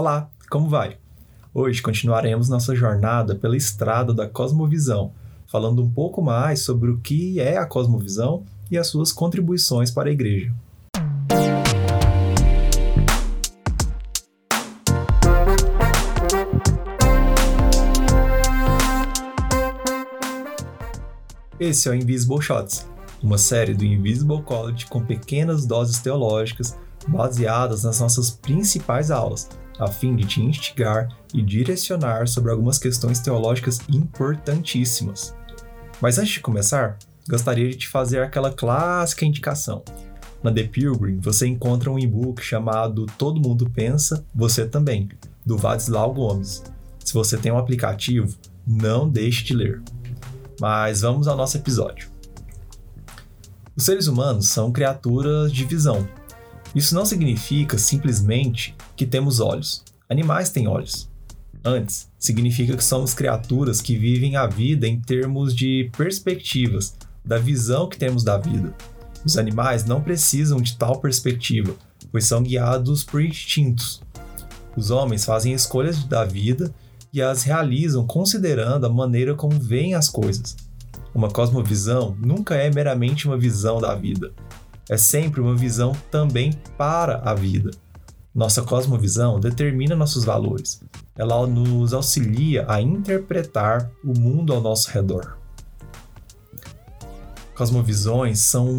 Olá, como vai? Hoje continuaremos nossa jornada pela estrada da cosmovisão, falando um pouco mais sobre o que é a cosmovisão e as suas contribuições para a igreja. Esse é o Invisible Shots, uma série do Invisible College com pequenas doses teológicas baseadas nas nossas principais aulas, a fim de te instigar e direcionar sobre algumas questões teológicas importantíssimas. Mas antes de começar, gostaria de te fazer aquela clássica indicação. Na The Pilgrim, você encontra um e-book chamado Todo Mundo Pensa, Você Também, do Vadislau Gomes. Se você tem um aplicativo, não deixe de ler. Mas vamos ao nosso episódio. Os seres humanos são criaturas de visão. Isso não significa simplesmente que temos olhos. Animais têm olhos. Antes, significa que somos criaturas que vivem a vida em termos de perspectivas, da visão que temos da vida. Os animais não precisam de tal perspectiva, pois são guiados por instintos. Os homens fazem escolhas da vida e as realizam considerando a maneira como veem as coisas. Uma cosmovisão nunca é meramente uma visão da vida, é sempre uma visão também para a vida. Nossa cosmovisão determina nossos valores. Ela nos auxilia a interpretar o mundo ao nosso redor. Cosmovisões são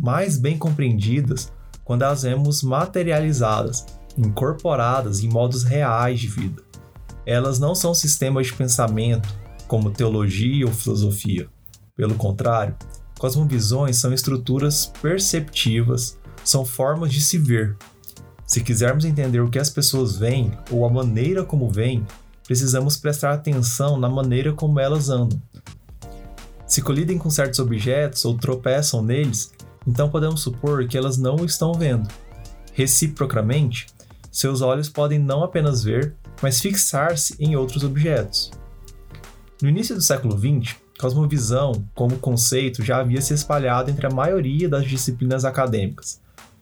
mais bem compreendidas quando as vemos materializadas, incorporadas em modos reais de vida. Elas não são sistemas de pensamento, como teologia ou filosofia. Pelo contrário, cosmovisões são estruturas perceptivas, são formas de se ver. Se quisermos entender o que as pessoas veem ou a maneira como veem, precisamos prestar atenção na maneira como elas andam. Se colidem com certos objetos ou tropeçam neles, então podemos supor que elas não o estão vendo. Reciprocamente, seus olhos podem não apenas ver, mas fixar-se em outros objetos. No início do século XX, cosmovisão, como conceito, já havia se espalhado entre a maioria das disciplinas acadêmicas.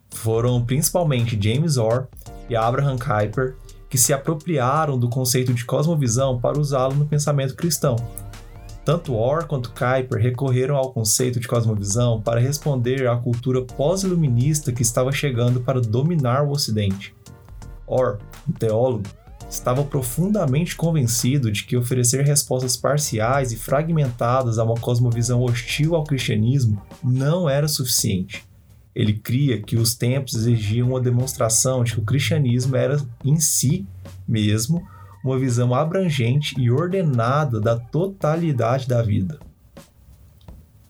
Foram principalmente James Orr e Abraham Kuyper que se apropriaram do conceito de cosmovisão para usá-lo no pensamento cristão. Tanto Orr quanto Kuyper recorreram ao conceito de cosmovisão para responder à cultura pós-iluminista que estava chegando para dominar o Ocidente. Orr, um teólogo, estava profundamente convencido de que oferecer respostas parciais e fragmentadas a uma cosmovisão hostil ao cristianismo não era suficiente. Ele cria que os tempos exigiam uma demonstração de que o cristianismo era em si mesmo uma visão abrangente e ordenada da totalidade da vida.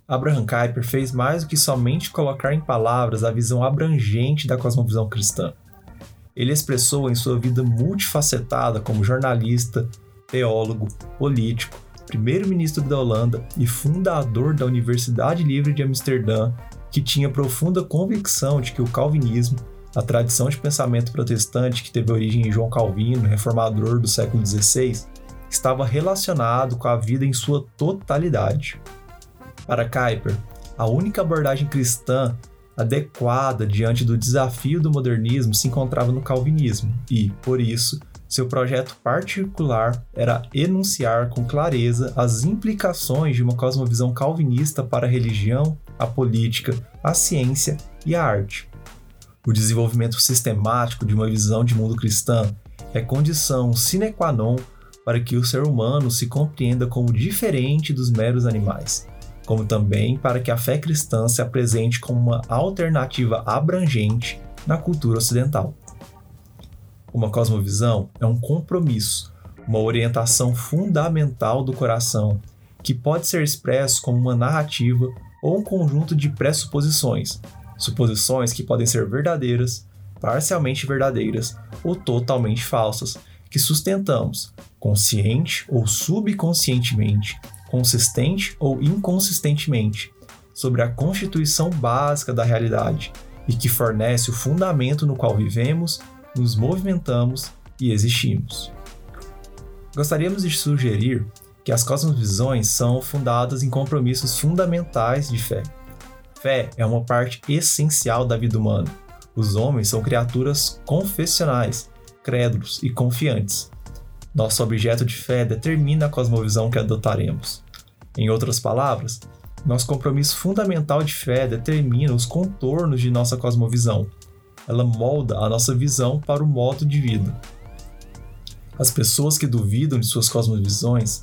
Abraham Kuyper fez mais do que somente colocar em palavras a visão abrangente da cosmovisão cristã ele expressou em sua vida multifacetada como jornalista, teólogo, político, primeiro-ministro da Holanda e fundador da Universidade Livre de Amsterdã, que tinha profunda convicção de que o calvinismo, a tradição de pensamento protestante que teve origem em João Calvino, reformador do século XVI, estava relacionado com a vida em sua totalidade. Para Kuyper, a única abordagem cristã adequada diante do desafio do modernismo se encontrava no calvinismo e, por isso, seu projeto particular era enunciar com clareza as implicações de uma cosmovisão calvinista para a religião, a política, a ciência e a arte. O desenvolvimento sistemático de uma visão de mundo cristã é condição sine qua non para que o ser humano se compreenda como diferente dos meros animais como também para que a fé cristã se apresente como uma alternativa abrangente na cultura ocidental. Uma cosmovisão é um compromisso, uma orientação fundamental do coração, que pode ser expresso como uma narrativa ou um conjunto de pressuposições, suposições que podem ser verdadeiras, parcialmente verdadeiras ou totalmente falsas, que sustentamos, consciente ou subconscientemente, consistente ou inconsistentemente, sobre a constituição básica da realidade e que fornece o fundamento no qual vivemos, nos movimentamos e existimos. Gostaríamos de sugerir que as cosmovisões são fundadas em compromissos fundamentais de fé. Fé é uma parte essencial da vida humana. Os homens são criaturas confessionais, crédulos e confiantes. Nosso objeto de fé determina a cosmovisão que adotaremos. Em outras palavras, nosso compromisso fundamental de fé determina os contornos de nossa cosmovisão. Ela molda a nossa visão para o modo de vida. As pessoas que duvidam de suas cosmovisões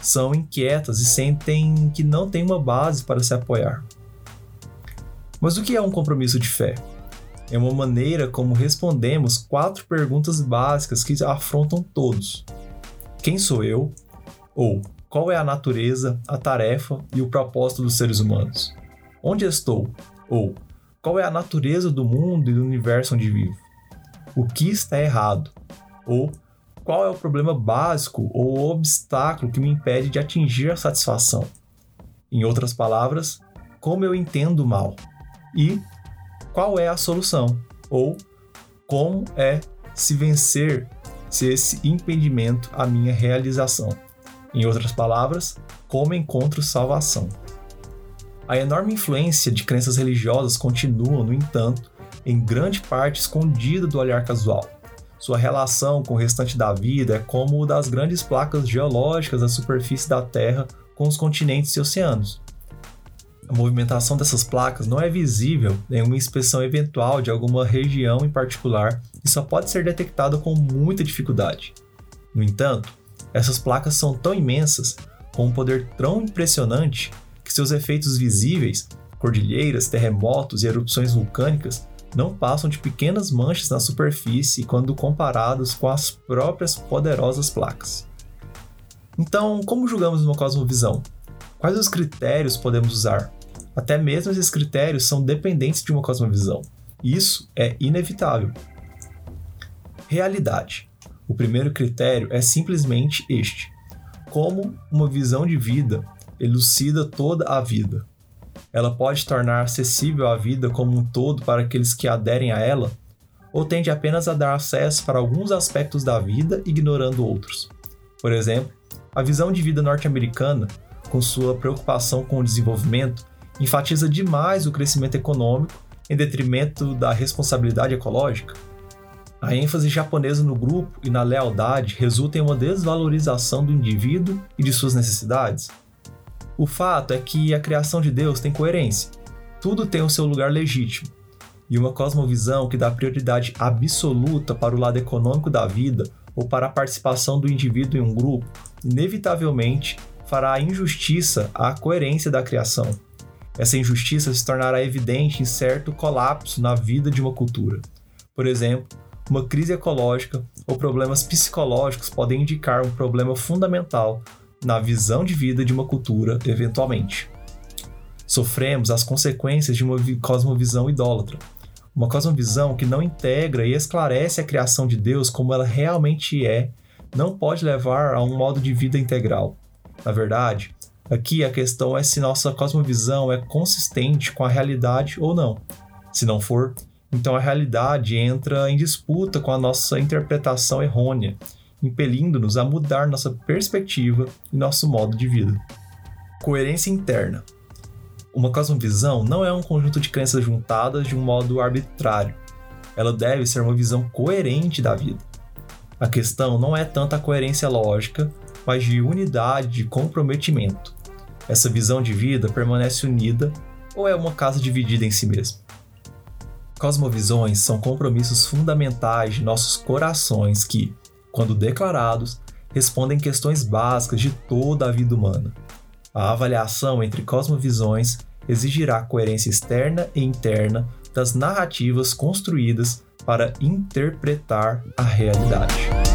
são inquietas e sentem que não têm uma base para se apoiar. Mas o que é um compromisso de fé? É uma maneira como respondemos quatro perguntas básicas que afrontam todos: Quem sou eu? Ou qual é a natureza, a tarefa e o propósito dos seres humanos? Onde estou? Ou qual é a natureza do mundo e do universo onde vivo? O que está errado? Ou qual é o problema básico ou obstáculo que me impede de atingir a satisfação? Em outras palavras, como eu entendo o mal? E qual é a solução? Ou como é se vencer se esse impedimento à minha realização? Em outras palavras, como encontro salvação? A enorme influência de crenças religiosas continua, no entanto, em grande parte escondida do olhar casual. Sua relação com o restante da vida é como o das grandes placas geológicas da superfície da Terra com os continentes e oceanos. A movimentação dessas placas não é visível em uma inspeção eventual de alguma região em particular e só pode ser detectada com muita dificuldade. No entanto, essas placas são tão imensas, com um poder tão impressionante, que seus efeitos visíveis, cordilheiras, terremotos e erupções vulcânicas, não passam de pequenas manchas na superfície quando comparados com as próprias poderosas placas. Então, como julgamos uma cosmovisão? Quais os critérios podemos usar? Até mesmo esses critérios são dependentes de uma cosmovisão. Isso é inevitável. Realidade. O primeiro critério é simplesmente este: como uma visão de vida elucida toda a vida. Ela pode tornar acessível a vida como um todo para aqueles que aderem a ela, ou tende apenas a dar acesso para alguns aspectos da vida, ignorando outros. Por exemplo, a visão de vida norte-americana, com sua preocupação com o desenvolvimento, enfatiza demais o crescimento econômico em detrimento da responsabilidade ecológica. A ênfase japonesa no grupo e na lealdade resulta em uma desvalorização do indivíduo e de suas necessidades. O fato é que a criação de Deus tem coerência. Tudo tem o seu lugar legítimo. E uma cosmovisão que dá prioridade absoluta para o lado econômico da vida ou para a participação do indivíduo em um grupo, inevitavelmente fará injustiça à coerência da criação essa injustiça se tornará evidente em certo colapso na vida de uma cultura. Por exemplo, uma crise ecológica ou problemas psicológicos podem indicar um problema fundamental na visão de vida de uma cultura, eventualmente. Sofremos as consequências de uma cosmovisão idólatra, uma cosmovisão que não integra e esclarece a criação de Deus como ela realmente é, não pode levar a um modo de vida integral. Na verdade, Aqui a questão é se nossa cosmovisão é consistente com a realidade ou não. Se não for, então a realidade entra em disputa com a nossa interpretação errônea, impelindo-nos a mudar nossa perspectiva e nosso modo de vida. Coerência interna. Uma cosmovisão não é um conjunto de crenças juntadas de um modo arbitrário. Ela deve ser uma visão coerente da vida. A questão não é tanto a coerência lógica, mas de unidade e comprometimento. Essa visão de vida permanece unida ou é uma casa dividida em si mesma? Cosmovisões são compromissos fundamentais de nossos corações que, quando declarados, respondem questões básicas de toda a vida humana. A avaliação entre cosmovisões exigirá coerência externa e interna das narrativas construídas para interpretar a realidade.